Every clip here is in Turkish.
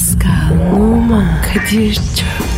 Pascal, Oman, Kadir çok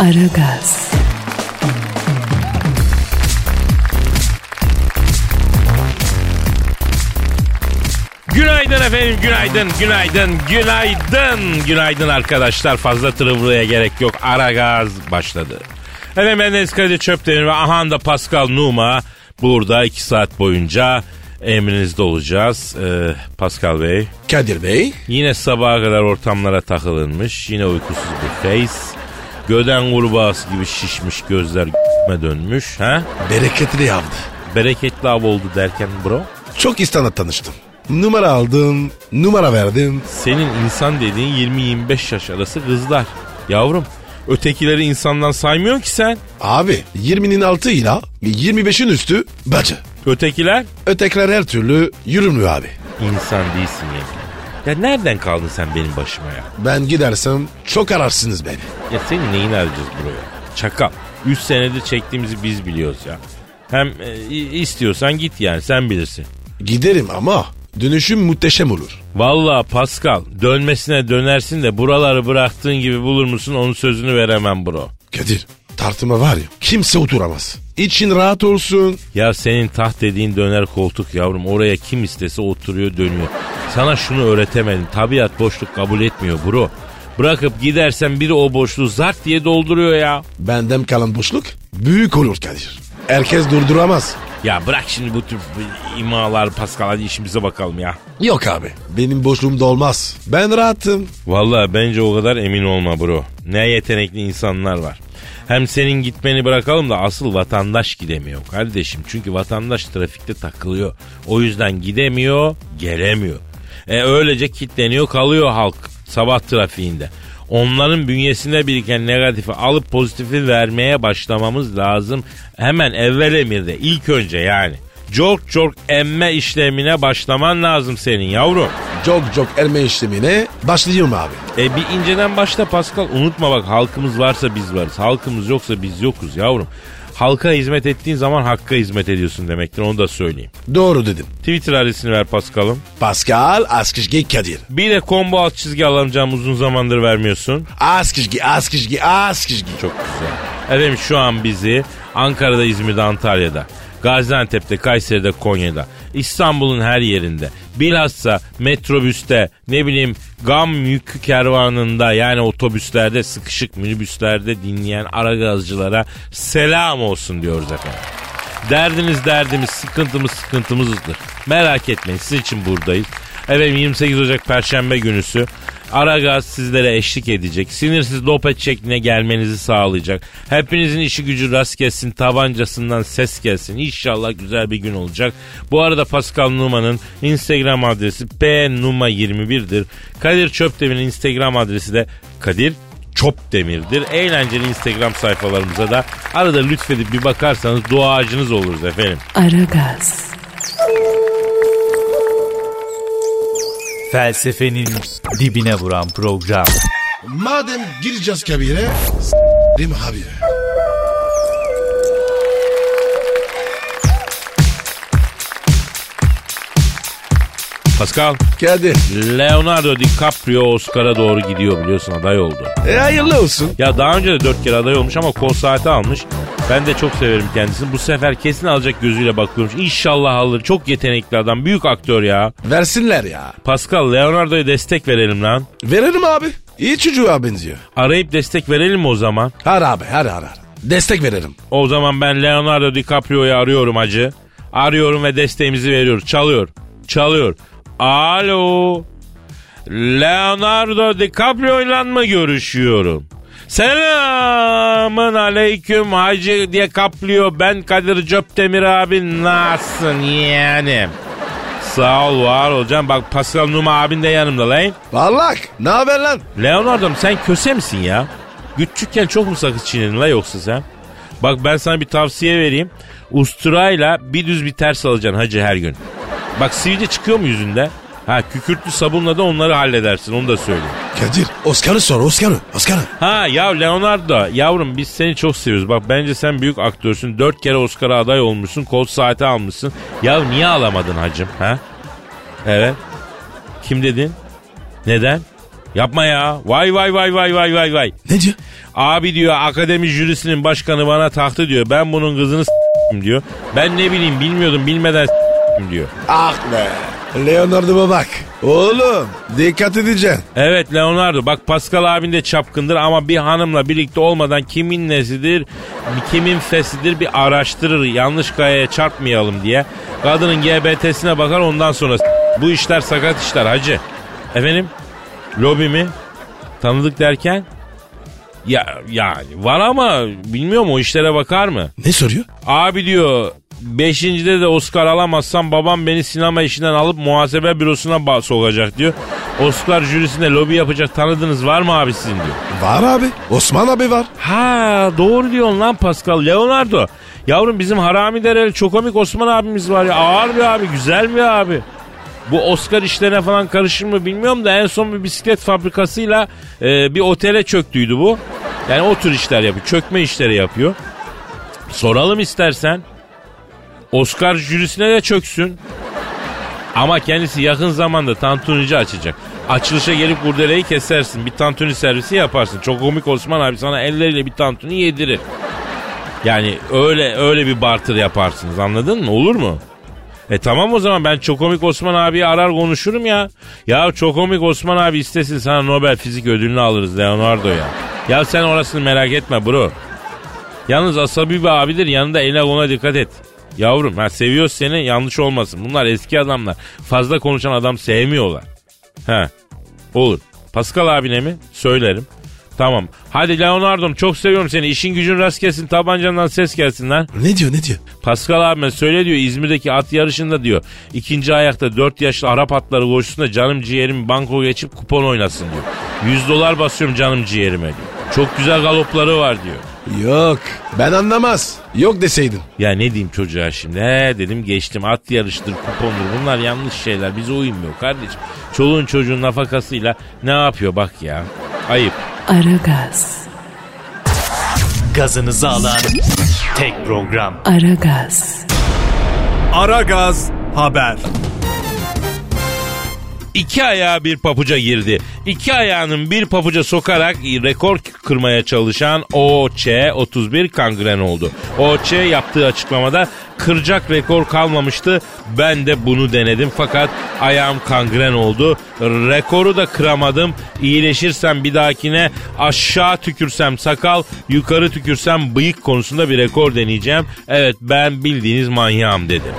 Aragaz, Günaydın efendim, günaydın, günaydın, günaydın, günaydın arkadaşlar. Fazla tırıvırıya gerek yok. Ara gaz başladı. Efendim ben Deniz Kadir Çöptemir ve aha da Pascal Numa burada iki saat boyunca emrinizde olacağız. Ee, Pascal Bey. Kadir Bey. Yine sabaha kadar ortamlara takılınmış. Yine uykusuz bir face. Göden kurbağası gibi şişmiş gözler g**me dönmüş. Ha? Bereketli yaptı. Bereketli av oldu derken bro. Çok insanla tanıştım. Numara aldım, numara verdim. Senin insan dediğin 20-25 yaş arası kızlar. Yavrum ötekileri insandan saymıyorsun ki sen. Abi 20'nin altı ile 25'in üstü bacı. Ötekiler Ötekiler her türlü yürümlü abi. insan değilsin yemin. Ya nereden kaldın sen benim başıma ya? Ben gidersem çok ararsınız beni. Ya senin neyin arayacağız buraya? Çakal. 3 senedir çektiğimizi biz biliyoruz ya. Hem e, istiyorsan git yani sen bilirsin. Giderim ama dönüşüm muhteşem olur. Vallahi Pascal dönmesine dönersin de buraları bıraktığın gibi bulur musun onun sözünü veremem bro. Kadir tartıma var ya kimse oturamaz. İçin rahat olsun. Ya senin taht dediğin döner koltuk yavrum oraya kim istese oturuyor dönüyor. Sana şunu öğretemedim tabiat boşluk kabul etmiyor bro. Bırakıp gidersen biri o boşluğu zart diye dolduruyor ya. Benden kalan boşluk büyük olur Kadir. Herkes durduramaz. Ya bırak şimdi bu tür imalar Pascal hadi işimize bakalım ya. Yok abi. Benim boşluğumda olmaz. Ben rahatım. Vallahi bence o kadar emin olma bro. Ne yetenekli insanlar var. Hem senin gitmeni bırakalım da asıl vatandaş gidemiyor kardeşim. Çünkü vatandaş trafikte takılıyor. O yüzden gidemiyor, gelemiyor. E öylece kitleniyor kalıyor halk sabah trafiğinde. Onların bünyesinde biriken negatifi alıp pozitifi vermeye başlamamız lazım. Hemen evvel emirde ilk önce yani. Çok çok emme işlemine başlaman lazım senin yavrum. Çok çok erme işlemine başlayayım abi. E bir inceden başla Pascal. Unutma bak halkımız varsa biz varız. Halkımız yoksa biz yokuz yavrum. Halka hizmet ettiğin zaman hakka hizmet ediyorsun demektir onu da söyleyeyim. Doğru dedim. Twitter adresini ver Pascal'ım. Pascal Askışgi Kadir. Bir de combo alt çizgi alacağım uzun zamandır vermiyorsun. Askışgi Askışgi Askışgi. Çok güzel. Efendim şu an bizi Ankara'da, İzmir'de, Antalya'da, Gaziantep'te, Kayseri'de, Konya'da, İstanbul'un her yerinde, bilhassa metrobüste, ne bileyim gam yük kervanında yani otobüslerde, sıkışık minibüslerde dinleyen ara gazcılara selam olsun diyoruz efendim. Derdiniz derdimiz, sıkıntımız sıkıntımızdır. Merak etmeyin sizin için buradayız. Efendim 28 Ocak Perşembe günüsü Aragaz sizlere eşlik edecek. Sinirsiz lopet şekline gelmenizi sağlayacak. Hepinizin işi gücü rast gelsin. Tabancasından ses gelsin. İnşallah güzel bir gün olacak. Bu arada Pascal Numa'nın Instagram adresi pnuma21'dir. Kadir Çöpdemir'in Instagram adresi de Kadir Çopdemir'dir. Eğlenceli Instagram sayfalarımıza da arada lütfedip bir bakarsanız duacınız oluruz efendim. Aragaz, Felsefenin dibine vuran program. Madem gireceğiz kabire s**rim abi. Pascal, Kadir. Leonardo DiCaprio Oscar'a doğru gidiyor biliyorsun aday oldu. E hayırlı olsun. Ya daha önce de dört kere aday olmuş ama kol saati almış. Ben de çok severim kendisini. Bu sefer kesin alacak gözüyle bakıyorum. İnşallah alır. Çok yetenekli adam. Büyük aktör ya. Versinler ya. Pascal Leonardo'ya destek verelim lan. Verelim abi. İyi çocuğa benziyor. Arayıp destek verelim mi o zaman? Har abi har har har. Destek verelim. O zaman ben Leonardo DiCaprio'yu arıyorum acı. Arıyorum ve desteğimizi veriyoruz. Çalıyor. Çalıyor. Alo. Leonardo DiCaprio ile mı görüşüyorum? Selamın aleyküm Hacı DiCaprio. Ben Kadir Cöptemir abi. Nasılsın yeğenim? Sağ ol var hocam. Bak Pascal Numa abin de yanımda lan. Vallahi ne haber lan? Leonardo'm sen köse misin ya? Küçükken çok mu sakız çiğnedin la yoksa sen? Bak ben sana bir tavsiye vereyim. Usturayla bir düz bir ters alacaksın hacı her gün. Bak sivilce çıkıyor mu yüzünde? Ha kükürtlü sabunla da onları halledersin onu da söyleyeyim. Kadir Oscar'ı sor Oscar'ı. Oscar'ı. Ha ya Leonardo yavrum biz seni çok seviyoruz. Bak bence sen büyük aktörsün. Dört kere Oscar'a aday olmuşsun. Kol saati almışsın. Ya niye alamadın hacım ha? Evet. Kim dedin? Neden? Yapma ya. Vay vay vay vay vay vay vay. Ne diyor? Abi diyor akademi jürisinin başkanı bana taktı diyor. Ben bunun kızını s**tim diyor. Ben ne bileyim bilmiyordum bilmeden s**tim diyor. Ah be. Leonardo'ma bak. Oğlum dikkat edeceksin. Evet Leonardo bak Pascal abin de çapkındır ama bir hanımla birlikte olmadan kimin nesidir, kimin fesidir bir araştırır. Yanlış kayaya çarpmayalım diye. Kadının GBT'sine bakar ondan sonra bu işler sakat işler hacı. Efendim? Lobi mi? Tanıdık derken? Ya yani var ama bilmiyorum o işlere bakar mı? Ne soruyor? Abi diyor beşincide de Oscar alamazsam babam beni sinema işinden alıp muhasebe bürosuna sokacak diyor. Oscar jürisinde lobi yapacak tanıdığınız var mı abi sizin diyor. Var abi. Osman abi var. Ha doğru diyorsun lan Pascal. Leonardo. Yavrum bizim Harami Dereli çok komik Osman abimiz var ya. Ağır bir abi güzel bir abi. Bu Oscar işlerine falan karışır mı bilmiyorum da en son bir bisiklet fabrikasıyla e, bir otele çöktüydü bu. Yani o tür işler yapıyor. Çökme işleri yapıyor. Soralım istersen. Oscar jürisine de çöksün. Ama kendisi yakın zamanda tantunici açacak. Açılışa gelip kurdeleyi kesersin. Bir tantuni servisi yaparsın. Çok komik Osman abi sana elleriyle bir tantuni yedirir. Yani öyle öyle bir barter yaparsınız anladın mı? Olur mu? E tamam o zaman ben çok komik Osman abiyi arar konuşurum ya. Ya çok komik Osman abi istesin sana Nobel Fizik ödülünü alırız Leonardo ya. Ya sen orasını merak etme bro. Yalnız asabi bir abidir yanında eline ona dikkat et. Yavrum ha seviyoruz seni yanlış olmasın. Bunlar eski adamlar. Fazla konuşan adam sevmiyorlar. He olur. Pascal abine mi? Söylerim. Tamam. Hadi Leonardo'm çok seviyorum seni. İşin gücün rast gelsin. Tabancandan ses gelsin lan. Ne diyor ne diyor? Pascal abime söyle diyor İzmir'deki at yarışında diyor. ikinci ayakta 4 yaşlı Arap atları koşusunda canım ciğerim banko geçip kupon oynasın diyor. 100 dolar basıyorum canım ciğerime diyor. Çok güzel galopları var diyor. Yok ben anlamaz. Yok deseydin. Ya ne diyeyim çocuğa şimdi? He dedim geçtim at yarıştır kupondur bunlar yanlış şeyler bize uymuyor kardeşim. Çoluğun çocuğun nafakasıyla ne yapıyor bak ya. Ayıp. Aragaz, Gazınızı alan tek program. Aragaz, Aragaz Haber. İki ayağı bir papuca girdi. İki ayağının bir papuca sokarak rekor kırmaya çalışan OC31 kangren oldu. OC yaptığı açıklamada kıracak rekor kalmamıştı. Ben de bunu denedim fakat ayağım kangren oldu. Rekoru da kıramadım. İyileşirsem bir dahakine aşağı tükürsem sakal, yukarı tükürsem bıyık konusunda bir rekor deneyeceğim. Evet ben bildiğiniz manyağım dedim.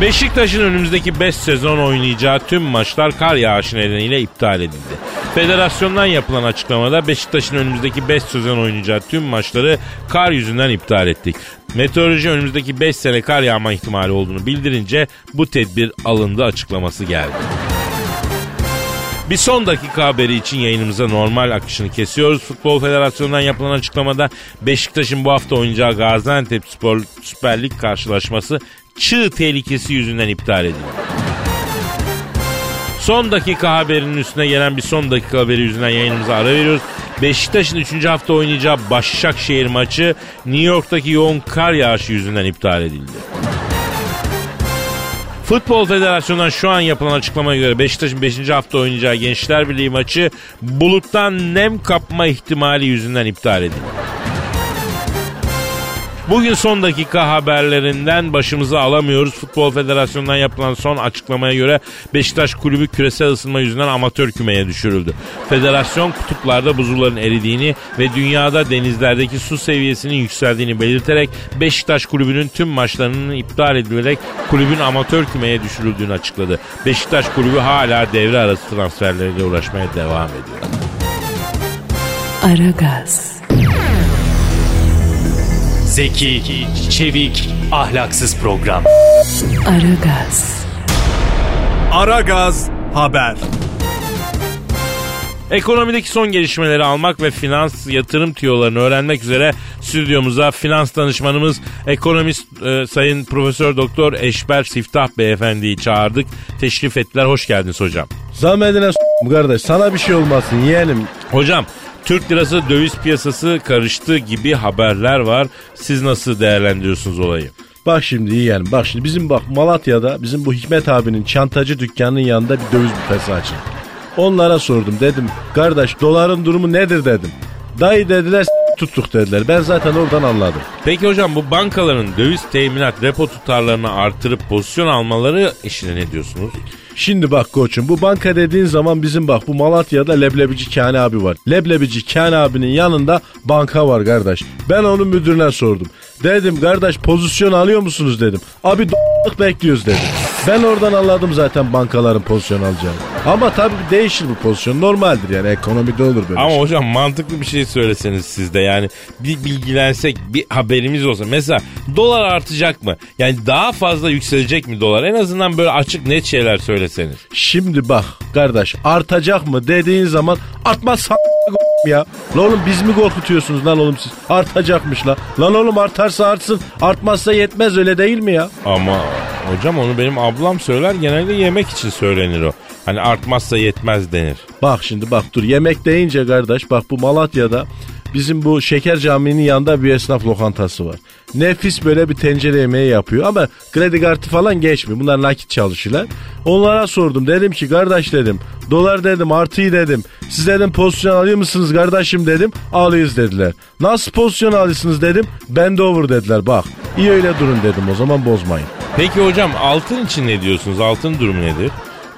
Beşiktaş'ın önümüzdeki 5 sezon oynayacağı tüm maçlar kar yağışı nedeniyle iptal edildi. Federasyondan yapılan açıklamada Beşiktaş'ın önümüzdeki 5 sezon oynayacağı tüm maçları kar yüzünden iptal ettik. Meteoroloji önümüzdeki 5 sene kar yağma ihtimali olduğunu bildirince bu tedbir alındı açıklaması geldi. Bir son dakika haberi için yayınımıza normal akışını kesiyoruz. Futbol Federasyonu'ndan yapılan açıklamada Beşiktaş'ın bu hafta oynayacağı Gaziantep Spor Süper Lig karşılaşması çığ tehlikesi yüzünden iptal edildi. Son dakika haberinin üstüne gelen bir son dakika haberi yüzünden yayınımıza ara veriyoruz. Beşiktaş'ın 3. hafta oynayacağı Başakşehir maçı New York'taki yoğun kar yağışı yüzünden iptal edildi. Futbol Federasyonu'ndan şu an yapılan açıklamaya göre Beşiktaş'ın 5. hafta oynayacağı Gençler Birliği maçı buluttan nem kapma ihtimali yüzünden iptal edildi. Bugün son dakika haberlerinden başımızı alamıyoruz. Futbol Federasyonu'ndan yapılan son açıklamaya göre Beşiktaş kulübü küresel ısınma yüzünden amatör kümeye düşürüldü. Federasyon kutuplarda buzulların eridiğini ve dünyada denizlerdeki su seviyesinin yükseldiğini belirterek Beşiktaş kulübünün tüm maçlarının iptal edilerek kulübün amatör kümeye düşürüldüğünü açıkladı. Beşiktaş kulübü hala devre arası transferleriyle uğraşmaya devam ediyor. Aragaz, Zeki, çevik, ahlaksız program. Aragaz, Aragaz Haber. Ekonomideki son gelişmeleri almak ve finans yatırım tüyolarını öğrenmek üzere stüdyomuza finans danışmanımız ekonomist e, Sayın Profesör Doktor Eşber Siftah Beyefendi'yi çağırdık. Teşrif ettiler. Hoş geldiniz hocam. Zahmetine s- kardeş sana bir şey olmasın yeğenim. Hocam Türk lirası döviz piyasası karıştı gibi haberler var. Siz nasıl değerlendiriyorsunuz olayı? Bak şimdi yeğenim bak şimdi bizim bak Malatya'da bizim bu Hikmet abinin çantacı dükkanının yanında bir döviz büfesi açıldı. Onlara sordum dedim kardeş doların durumu nedir dedim. Dayı dediler tuttuk dediler. Ben zaten oradan anladım. Peki hocam bu bankaların döviz teminat repo tutarlarını artırıp pozisyon almaları işine ne diyorsunuz? Şimdi bak koçum bu banka dediğin zaman bizim bak bu Malatya'da leblebici Kani abi var. Leblebici Kani abinin yanında banka var kardeş. Ben onun müdürüne sordum. Dedim kardeş pozisyon alıyor musunuz dedim. Abi d- bekliyoruz dedi. Ben oradan anladım zaten bankaların pozisyon alacağını. Ama tabii değişir bu pozisyon. Normaldir yani ekonomide olur böyle Ama şey. hocam mantıklı bir şey söyleseniz siz de yani bir bilgilensek bir haberimiz olsa. Mesela dolar artacak mı? Yani daha fazla yükselecek mi dolar? En azından böyle açık net şeyler söyleseniz. Şimdi bak kardeş artacak mı dediğin zaman artmaz ya. Lan oğlum biz mi korkutuyorsunuz lan oğlum siz? Artacakmış la. Lan oğlum artarsa artsın artmazsa yetmez öyle değil mi ya? Ama hocam onu benim ablam söyler genelde yemek için söylenir o. Hani artmazsa yetmez denir. Bak şimdi bak dur yemek deyince kardeş bak bu Malatya'da bizim bu Şeker Camii'nin yanında bir esnaf lokantası var. Nefis böyle bir tencere yemeği yapıyor ama kredi kartı falan geçmiyor. Bunlar nakit çalışıyorlar. Onlara sordum dedim ki kardeş dedim dolar dedim artıyı dedim. Siz dedim pozisyon alıyor musunuz kardeşim dedim alıyoruz dediler. Nasıl pozisyon alıyorsunuz dedim bend over dediler bak. iyi öyle durun dedim o zaman bozmayın. Peki hocam altın için ne diyorsunuz? Altın durumu nedir?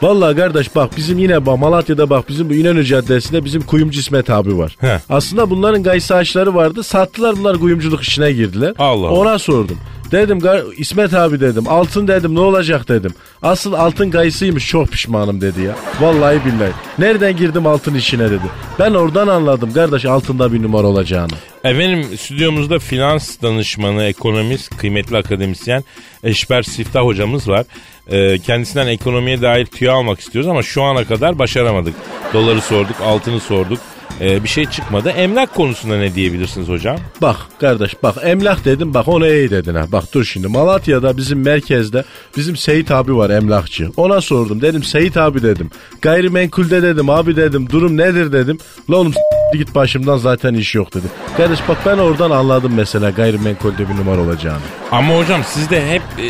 Vallahi kardeş bak bizim yine bak Malatya'da bak bizim bu İnönü Caddesi'nde bizim kuyumcu İsmet abi var. Heh. Aslında bunların gaysı ağaçları vardı. Sattılar bunlar kuyumculuk işine girdiler. Allah Allah. Ona sordum. Dedim "Gar- İsmet abi dedim altın dedim ne olacak dedim. Asıl altın gayısıymış çok pişmanım dedi ya. Vallahi billahi. Nereden girdim altın işine dedi. Ben oradan anladım kardeş altında bir numara olacağını. Efendim stüdyomuzda finans danışmanı, ekonomist, kıymetli akademisyen Eşber Siftah hocamız var. Ee, kendisinden ekonomiye dair tüyo almak istiyoruz ama şu ana kadar başaramadık. Doları sorduk, altını sorduk. Ee, bir şey çıkmadı. Emlak konusunda ne diyebilirsiniz hocam? Bak kardeş bak emlak dedim bak ona iyi dedin ha. Bak dur şimdi Malatya'da bizim merkezde bizim Seyit abi var emlakçı. Ona sordum dedim Seyit abi dedim. Gayrimenkulde dedim abi dedim durum nedir dedim. La oğlum git başımdan zaten iş yok dedi. Kardeş bak ben oradan anladım mesela gayrimenkulde bir numara olacağını. Ama hocam siz de hep e,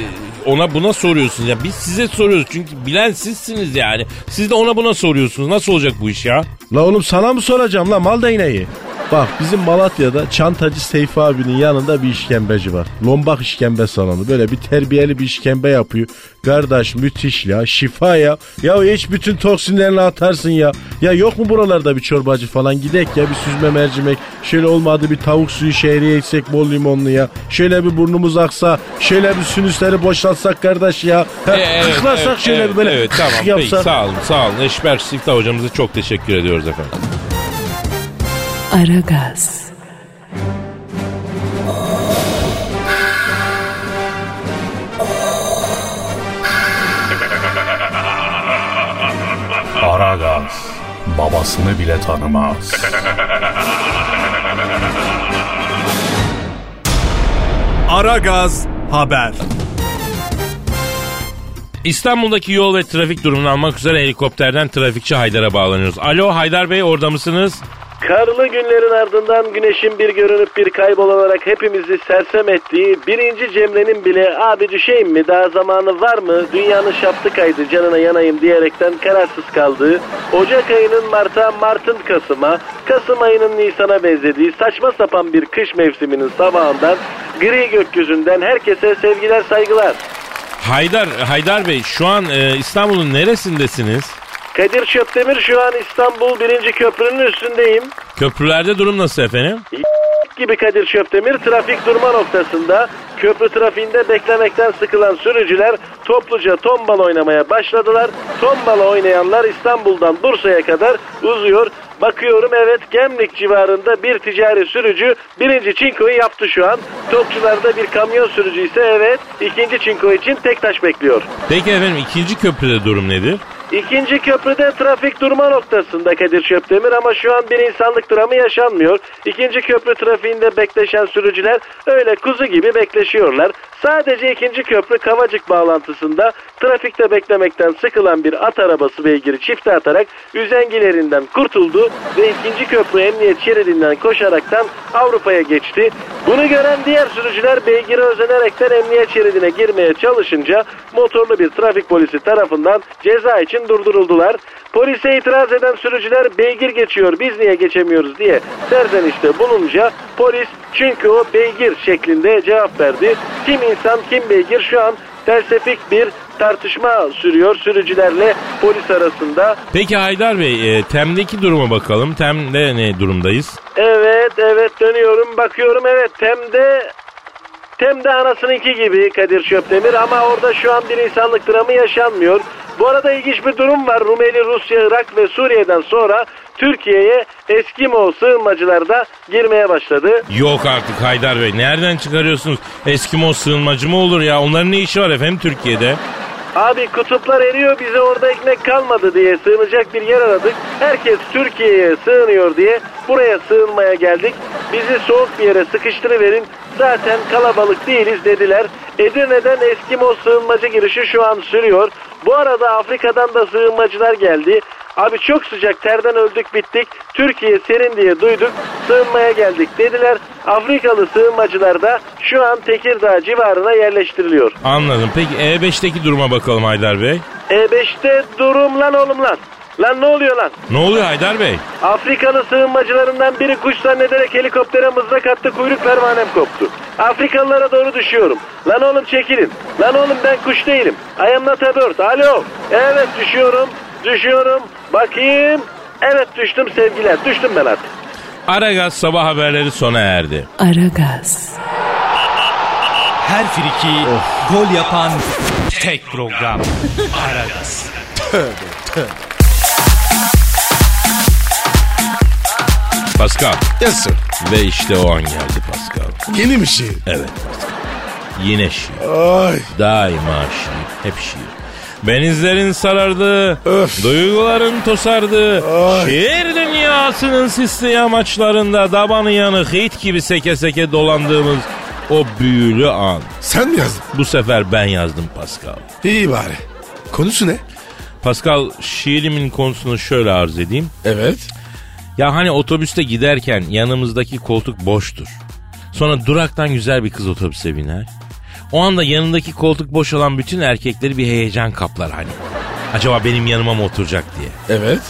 ona buna soruyorsunuz. Ya biz size soruyoruz çünkü bilen sizsiniz yani. Siz de ona buna soruyorsunuz. Nasıl olacak bu iş ya? La oğlum sana mı soracağım la mal değneği? Bak bizim Malatya'da çantacı Seyfi abinin yanında bir işkembeci var. Lombak işkembe salonu. Böyle bir terbiyeli bir işkembe yapıyor. Kardeş müthiş ya şifa ya. Ya hiç bütün toksinlerini atarsın ya. Ya yok mu buralarda bir çorbacı falan gidek ya bir süzme mercimek. Şöyle olmadı bir tavuk suyu şehriye içsek bol limonlu ya. Şöyle bir burnumuz aksa. Şöyle bir sinüsleri boşaltsak kardeş ya. Ha, kıklarsak evet, şöyle evet, böyle Evet tamam peki yapsak. sağ olun sağ olun. Eşber Siftah hocamıza çok teşekkür ediyoruz efendim. Aragaz, Aragaz babasını bile tanımaz. Aragaz Haber. İstanbul'daki yol ve trafik durumunu almak üzere helikopterden trafikçi Haydar'a bağlanıyoruz. Alo Haydar Bey orada mısınız? Karlı günlerin ardından güneşin bir görünüp bir kaybolanarak hepimizi sersem ettiği birinci Cemre'nin bile abi düşeyim mi daha zamanı var mı dünyanın şaftı kaydı canına yanayım diyerekten kararsız kaldığı Ocak ayının Mart'a Mart'ın Kasım'a Kasım ayının Nisan'a benzediği saçma sapan bir kış mevsiminin sabahından gri gökyüzünden herkese sevgiler saygılar. Haydar Haydar Bey şu an e, İstanbul'un neresindesiniz? Kadir Çöptemir şu an İstanbul birinci köprünün üstündeyim. Köprülerde durum nasıl efendim? gibi Kadir Çöptemir trafik durma noktasında köprü trafiğinde beklemekten sıkılan sürücüler topluca tombala oynamaya başladılar. Tombala oynayanlar İstanbul'dan Bursa'ya kadar uzuyor. Bakıyorum evet Gemlik civarında bir ticari sürücü birinci çinkoyu yaptı şu an. Topçularda bir kamyon sürücü ise evet ikinci çinko için tek taş bekliyor. Peki efendim ikinci köprüde durum nedir? İkinci köprüde trafik durma noktasında Kadir Çöptemir ama şu an bir insanlık dramı yaşanmıyor. İkinci köprü trafiğinde bekleşen sürücüler öyle kuzu gibi bekleşiyorlar. Sadece ikinci köprü Kavacık bağlantısında trafikte beklemekten sıkılan bir at arabası beygiri çifte atarak üzengilerinden kurtuldu ve ikinci köprü emniyet şeridinden koşaraktan Avrupa'ya geçti. Bunu gören diğer sürücüler beygiri özenerekten emniyet şeridine girmeye çalışınca motorlu bir trafik polisi tarafından ceza için durduruldular. Polise itiraz eden sürücüler beygir geçiyor biz niye geçemiyoruz diye serzenişte bulunca polis çünkü o beygir şeklinde cevap verdi. Kim insan kim beygir şu an felsefik bir tartışma sürüyor sürücülerle polis arasında. Peki Haydar Bey e, Tem'deki duruma bakalım. Tem'de ne durumdayız? Evet evet dönüyorum bakıyorum evet Tem'de Tem'de anasınınki gibi Kadir Şöpdemir ama orada şu an bir insanlık dramı yaşanmıyor. Bu arada ilginç bir durum var. Rumeli, Rusya, Irak ve Suriye'den sonra Türkiye'ye Eskimo sığınmacılar da girmeye başladı. Yok artık Haydar Bey. Nereden çıkarıyorsunuz? Eskimo sığınmacı mı olur ya? Onların ne işi var efendim Türkiye'de? Abi kutuplar eriyor bize orada ekmek kalmadı diye sığınacak bir yer aradık. Herkes Türkiye'ye sığınıyor diye buraya sığınmaya geldik. Bizi soğuk bir yere sıkıştırıverin zaten kalabalık değiliz dediler. Edirne'den Eskimo sığınmacı girişi şu an sürüyor. Bu arada Afrika'dan da sığınmacılar geldi. Abi çok sıcak terden öldük bittik. Türkiye serin diye duyduk. Sığınmaya geldik dediler. Afrikalı sığınmacılar da şu an Tekirdağ civarına yerleştiriliyor. Anladım. Peki E5'teki duruma bakalım Haydar Bey. E5'te durum lan oğlum lan. Lan ne oluyor lan? Ne oluyor Haydar Bey? Afrikalı sığınmacılarından biri kuş zannederek helikoptere mızrak attı kuyruk pervanem koptu. Afrikalılara doğru düşüyorum. Lan oğlum çekilin. Lan oğlum ben kuş değilim. I am not a bird. Alo. Evet düşüyorum. Düşüyorum. Bakayım. Evet düştüm sevgiler. Düştüm ben artık. Aragaz sabah haberleri sona erdi. Aragaz, Her friki gol yapan tek program. Aragaz. Pascal. Yes sir. Ve işte o an geldi Pascal. Yeni mi şiir? Evet Pascal. Yine şiir. Ay. Daima şiir. Hep şiir. Benizlerin sarardı, Öf. duyguların tosardı. Ay. Şiir dünyasının sisli yamaçlarında dabanı yanık it gibi seke seke dolandığımız o büyülü an. Sen mi yazdın? Bu sefer ben yazdım Pascal. İyi bari. Konusu ne? Pascal şiirimin konusunu şöyle arz edeyim. Evet. Ya hani otobüste giderken yanımızdaki koltuk boştur. Sonra duraktan güzel bir kız otobüse biner. O anda yanındaki koltuk boş olan bütün erkekleri bir heyecan kaplar hani. Acaba benim yanıma mı oturacak diye. Evet.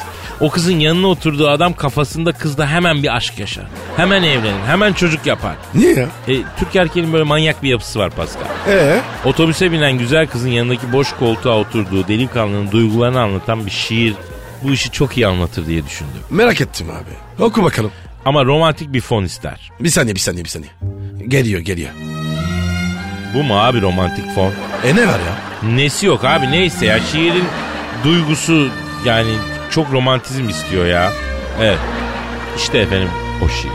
O kızın yanına oturduğu adam kafasında kızla hemen bir aşk yaşar. Hemen evlenir, hemen çocuk yapar. Niye ya? E, Türk erkeğinin böyle manyak bir yapısı var Pascal. Ee? Otobüse binen güzel kızın yanındaki boş koltuğa oturduğu delikanlının duygularını anlatan bir şiir bu işi çok iyi anlatır diye düşündüm. Merak ettim abi. Oku bakalım. Ama romantik bir fon ister. Bir saniye bir saniye bir saniye. Geliyor geliyor. Bu mu abi romantik fon? E ne var ya? Nesi yok abi neyse ya şiirin duygusu yani çok romantizm istiyor ya. Evet işte efendim o şiir.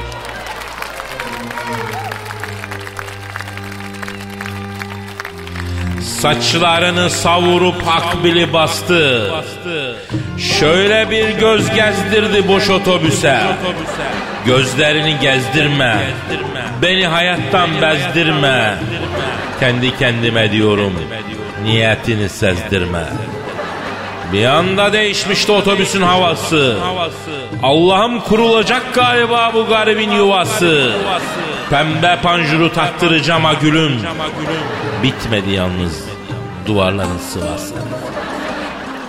Saçlarını savurup akbili bastı. Şöyle bir göz gezdirdi boş otobüse. Gözlerini gezdirme. Beni hayattan bezdirme. Kendi kendime diyorum. Niyetini sezdirme. Bir anda değişmişti otobüsün havası. Allah'ım kurulacak galiba bu garibin yuvası. Pembe panjuru taktıracağım ha gülüm. Bitmedi yalnız duvarların sıvası.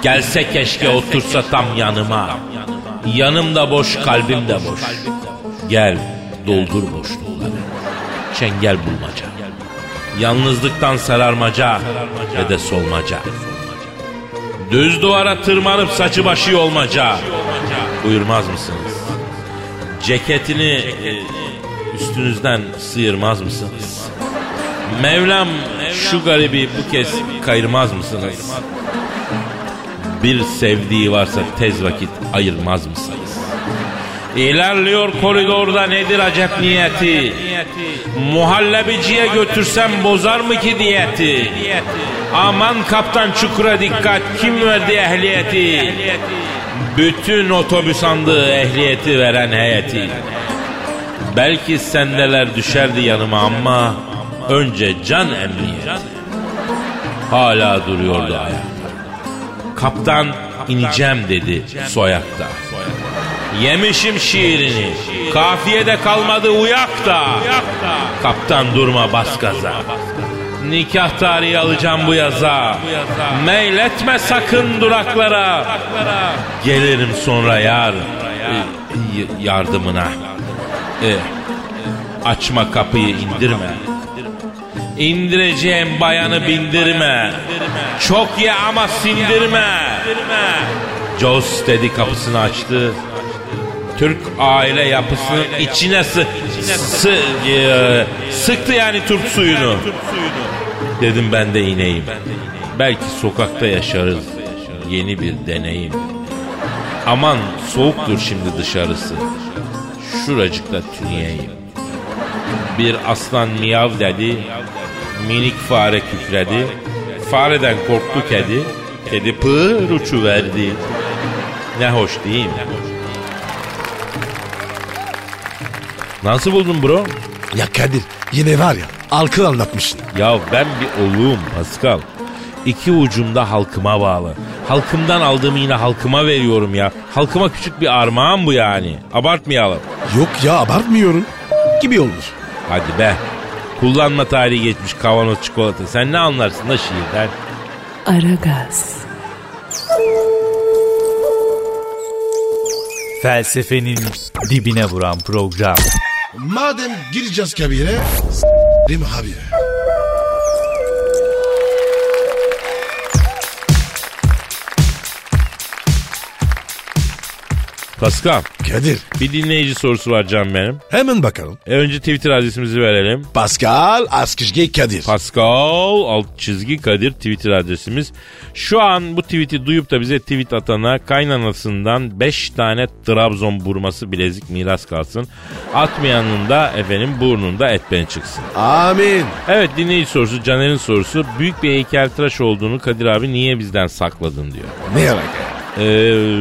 Gelse keşke otursa tam yanıma. Yanımda boş kalbim de boş. Gel doldur boşlukları. Çengel bulmaca. Yalnızlıktan sararmaca ve de solmaca. Düz duvara tırmanıp saçı başı yolmaca. Buyurmaz mısınız? Ceketini e, üstünüzden sıyırmaz mısınız? Mevlam şu garibi bu kez kayırmaz mısınız? Bir sevdiği varsa tez vakit ayırmaz mısınız? İlerliyor koridorda nedir acep niyeti? Muhallebiciye götürsem bozar mı ki diyeti? Aman kaptan çukura dikkat kim verdi ehliyeti? Bütün otobüs andığı ehliyeti veren heyeti. Belki sendeler düşerdi yanıma ama önce can emniyeti. Hala duruyordu ayakta. Kaptan ineceğim dedi soyakta. Yemişim şiirini. Kafiyede kalmadı uyak da. Kaptan durma bas gaza. Nikah tarihi alacağım bu yaza. Meyletme sakın duraklara. Gelirim sonra yar. y- yardımına. E, açma kapıyı indirme. İndireceğim bayanı bindirme. Çok ye ama sindirme. Jos dedi kapısını açtı. Türk aile yapısının içine sı, sı, e, sıktı yani Türk suyunu. Dedim ben de ineyim. Belki sokakta yaşarız. Yeni bir deneyim. Aman soğuktur şimdi dışarısı. Şuracıkta tüneyeyim. Bir aslan miyav dedi. Minik fare kükredi. Fareden korktu kedi. Kedi pır uçu verdi. Ne hoş değil mi? Nasıl buldun bro? Ya Kadir yine var ya halkı anlatmışsın. Ya ben bir oluğum Pascal. İki ucumda halkıma bağlı. Halkımdan aldığımı yine halkıma veriyorum ya. Halkıma küçük bir armağan bu yani. Abartmayalım. Yok ya abartmıyorum. Gibi olmuş. Hadi be. Kullanma tarihi geçmiş kavanoz çikolata. Sen ne anlarsın da şiirden? Aragaz, Felsefenin dibine vuran program. Madem gireceğiz kabire s**rim abi. Pascal Kadir bir dinleyici sorusu var can benim. hemen bakalım. E önce Twitter adresimizi verelim. Pascal Askışge Kadir. Pascal alt çizgi Kadir Twitter adresimiz. Şu an bu tweet'i duyup da bize tweet atana kaynanasından 5 tane Trabzon burması bilezik miras kalsın. Atmayanın da efendim burnunda etben çıksın. Amin. Evet dinleyici sorusu Caner'in sorusu. Büyük bir heykeltıraş olduğunu Kadir abi niye bizden sakladın diyor. Ne alaka? Ee,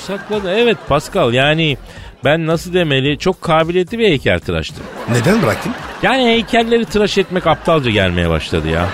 sakladı evet Pascal yani ben nasıl demeli çok kabiliyetli bir heykeltıraştım. Neden bıraktın? Yani heykelleri tıraş etmek aptalca gelmeye başladı ya.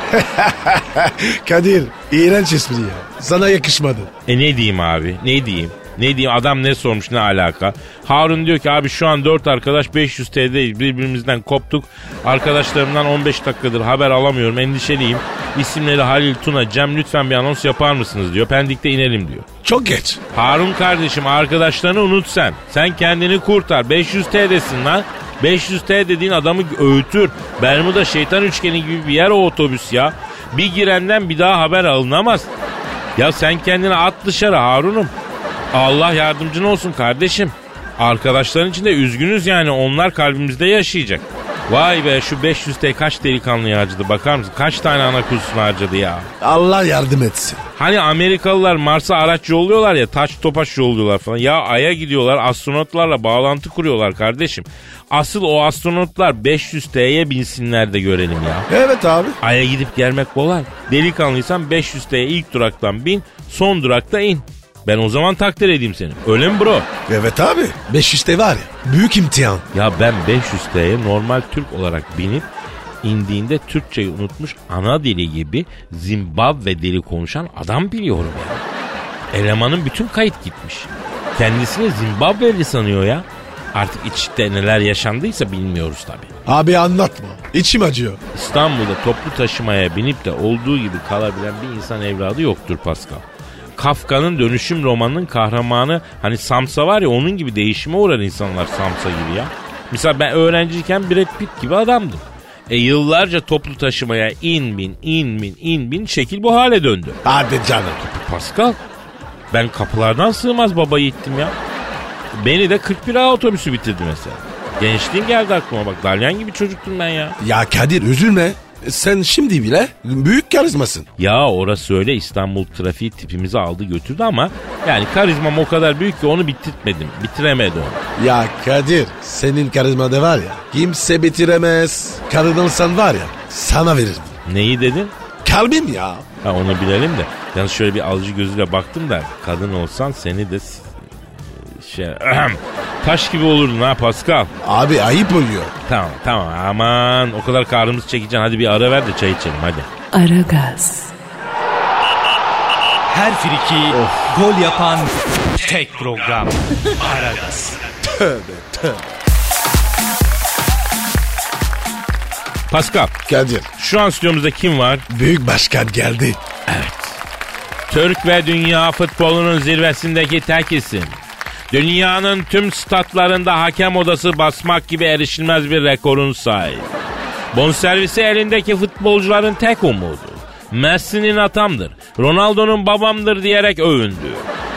Kadir iğrenç espri ya. Sana yakışmadı. E ne diyeyim abi? Ne diyeyim? Ne diyeyim adam ne sormuş ne alaka? Harun diyor ki abi şu an 4 arkadaş 500 TL'deyiz birbirimizden koptuk. Arkadaşlarımdan 15 dakikadır haber alamıyorum endişeliyim. İsimleri Halil Tuna Cem lütfen bir anons yapar mısınız diyor. Pendik'te inelim diyor. Çok geç. Harun kardeşim arkadaşlarını unut sen. Sen kendini kurtar. 500 TL'desin lan. 500 T dediğin adamı öğütür. Bermuda şeytan üçgeni gibi bir yer o otobüs ya. Bir girenden bir daha haber alınamaz. Ya sen kendini at dışarı Harun'um. Allah yardımcın olsun kardeşim. Arkadaşların için de üzgünüz yani onlar kalbimizde yaşayacak. Vay be şu 500 T kaç delikanlı harcadı bakar mısın? Kaç tane ana kursunu harcadı ya. Allah yardım etsin. Hani Amerikalılar Mars'a araç yolluyorlar ya taş topaş yolluyorlar falan. Ya Ay'a gidiyorlar astronotlarla bağlantı kuruyorlar kardeşim. Asıl o astronotlar 500 T'ye binsinler de görelim ya. Evet abi. Ay'a gidip gelmek kolay. Delikanlıysan 500 T'ye ilk duraktan bin son durakta in. Ben o zaman takdir edeyim seni. Öyle mi bro? Evet abi. 500'te var ya. Büyük imtihan. Ya ben 500 T'ye normal Türk olarak binip indiğinde Türkçeyi unutmuş ana dili gibi Zimbabwe dili konuşan adam biliyorum ya. Elemanın bütün kayıt gitmiş. Kendisini Zimbabweli sanıyor ya. Artık içte neler yaşandıysa bilmiyoruz tabii. Abi anlatma. İçim acıyor. İstanbul'da toplu taşımaya binip de olduğu gibi kalabilen bir insan evladı yoktur Pascal. Kafka'nın dönüşüm romanının kahramanı hani Samsa var ya onun gibi değişime uğrar insanlar Samsa gibi ya. Mesela ben öğrenciyken Brad Pitt gibi adamdım. E yıllarca toplu taşımaya in bin in bin in bin şekil bu hale döndü. Hadi canım. Pascal ben kapılardan sığmaz baba gittim ya. Beni de 41 A otobüsü bitirdi mesela. Gençliğim geldi aklıma bak dalyan gibi çocuktum ben ya. Ya Kadir üzülme. Sen şimdi bile büyük karizmasın. Ya orası öyle İstanbul trafiği tipimizi aldı götürdü ama yani karizmam o kadar büyük ki onu bitirtmedim. Bitiremedi onu. Ya Kadir senin karizma da var ya kimse bitiremez. Karınılsan var ya sana veririm. Neyi dedin? Kalbim ya. Ha onu bilelim de. Yalnız şöyle bir alıcı gözüyle baktım da kadın olsan seni de şey taş gibi olurdun ha Pascal. Abi ayıp oluyor. Tamam tamam aman o kadar karnımız çekeceksin hadi bir ara ver de çay içelim hadi. Aragaz, Her friki gol yapan tek program. Aragaz. Pascal Kadir şu an stüdyomuzda kim var? büyük başkan geldi. Türk ve dünya futbolunun zirvesindeki tek isim. Dünyanın tüm statlarında hakem odası basmak gibi erişilmez bir rekorun sahibi. Bonservisi elindeki futbolcuların tek umudu. Messi'nin atamdır, Ronaldo'nun babamdır diyerek övündü.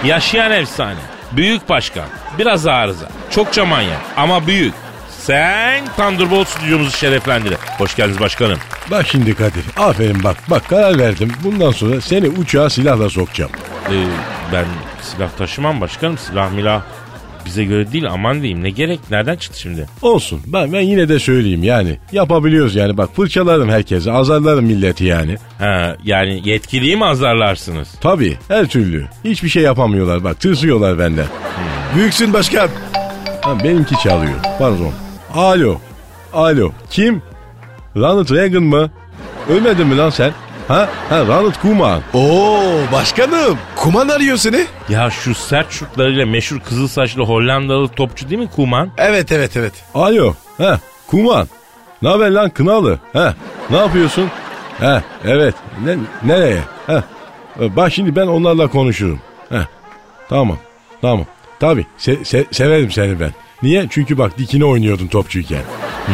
Yaşayan efsane, büyük başkan, biraz arıza, çokça manyak ama büyük. Sen Thunderbolt stüdyomuzu şereflendir. Hoş geldiniz başkanım. Bak şimdi Kadir aferin bak bak karar verdim. Bundan sonra seni uçağa silahla sokacağım. Ee, ben silah taşımam başkanım. Silah milah bize göre değil aman diyeyim. Ne gerek? Nereden çıktı şimdi? Olsun ben, ben yine de söyleyeyim yani. Yapabiliyoruz yani bak fırçalarım herkese azarlarım milleti yani. Ha, yani yetkiliyi mi azarlarsınız? Tabii her türlü. Hiçbir şey yapamıyorlar bak tırsıyorlar benden. Büyüksün başkan. Ha, benimki çalıyor pardon. Alo. Alo. Kim? Ronald Reagan mı? Ölmedin mi lan sen? Ha? Ha Ronald Koeman. Oo başkanım. Kuman arıyor seni. Ya şu sert şutlarıyla meşhur kızıl saçlı Hollandalı topçu değil mi Kuman? Evet evet evet. Alo. Ha Koeman. Ne haber lan Kınalı? Ha ne yapıyorsun? Ha evet. Ne, nereye? Ha. e, Bak şimdi ben onlarla konuşurum. Ha. Tamam. Tamam. Tabii. Se- se- severim seni ben. Niye? Çünkü bak dikine oynuyordun topçuyken.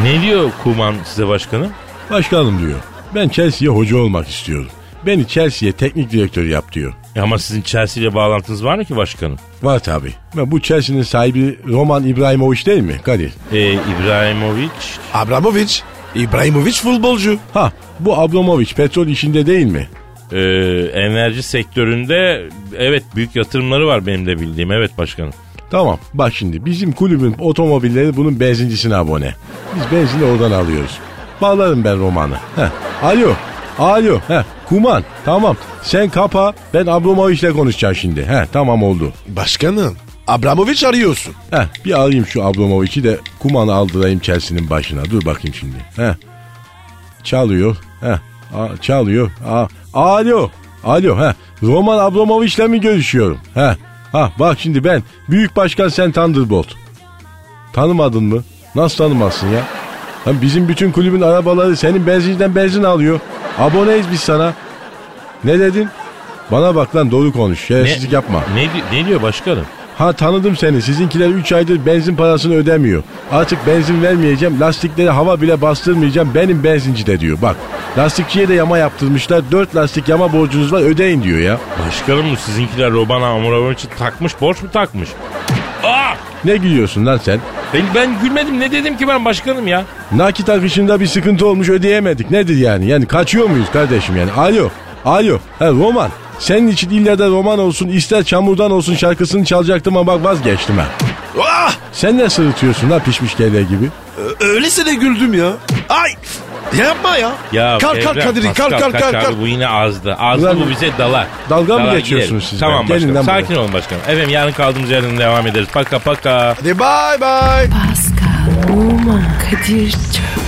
Ne diyor Kuman size başkanım? Başkanım diyor. Ben Chelsea'ye hoca olmak istiyorum. Beni Chelsea'ye teknik direktör yap diyor. E ama sizin Chelsea ile bağlantınız var mı ki başkanım? Var tabi. Bu Chelsea'nin sahibi Roman İbrahimovic değil mi Kadir? E, İbrahimovic Abramovich. İbrahimovic futbolcu. Ha bu Abramovich petrol işinde değil mi? e, enerji sektöründe evet büyük yatırımları var benim de bildiğim. Evet başkanım. Tamam bak şimdi bizim kulübün otomobilleri bunun benzincisine abone. Biz benzini oradan alıyoruz. Bağlarım ben romanı. Heh. Alo. Alo. Heh. Kuman. Tamam. Sen kapa. Ben Abramovich'le konuşacağım şimdi. Heh, tamam oldu. Başkanım. Abramovich arıyorsun. Heh, bir arayayım şu Abramovich'i de Kuman'ı aldırayım Chelsea'nin başına. Dur bakayım şimdi. Heh. Çalıyor. Heh. Aa, çalıyor. Aa, alo. Alo. Heh. Roman Abramovich'le mi görüşüyorum? Heh. Ha bak şimdi ben Büyük Başkan Sen Thunderbolt. Tanımadın mı? Nasıl tanımazsın ya? Bizim bütün kulübün arabaları senin benzinden benzin alıyor. Aboneyiz biz sana. Ne dedin? Bana bak lan doğru konuş. Şerefsizlik yapma. Ne, ne diyor başkanım? Ha tanıdım seni. Sizinkiler 3 aydır benzin parasını ödemiyor. Artık benzin vermeyeceğim. Lastikleri hava bile bastırmayacağım. Benim benzinci de diyor. Bak lastikçiye de yama yaptırmışlar. 4 lastik yama borcunuz var ödeyin diyor ya. Başkanım bu sizinkiler Roman Abramovich'i takmış borç mu takmış? Aa! Ne gülüyorsun lan sen? Ben, ben gülmedim ne dedim ki ben başkanım ya? Nakit akışında bir sıkıntı olmuş ödeyemedik. Nedir yani? Yani kaçıyor muyuz kardeşim yani? Alo. Alo. Ha Roman. Senin için illa da roman olsun ister çamurdan olsun şarkısını çalacaktım ama bak vazgeçtim ha. Ah! Sen ne sırıtıyorsun lan pişmiş kelle gibi? Ö- Öyleyse de güldüm ya. Ay! Yapma ya. Ya kalk kalk Pascal, kalk kalk kalk. abi, kalk. Bu yine azdı. Azdı Ulan- bu bize dalar. Dalga mı geçiyorsunuz siz? Tamam Gelin başkanım. buraya. Sakin olun başkanım. Efendim yarın kaldığımız yerden devam ederiz. Paka paka. Hadi bye bye. Pascal, Oman, Kadir çok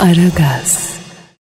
Aragaz.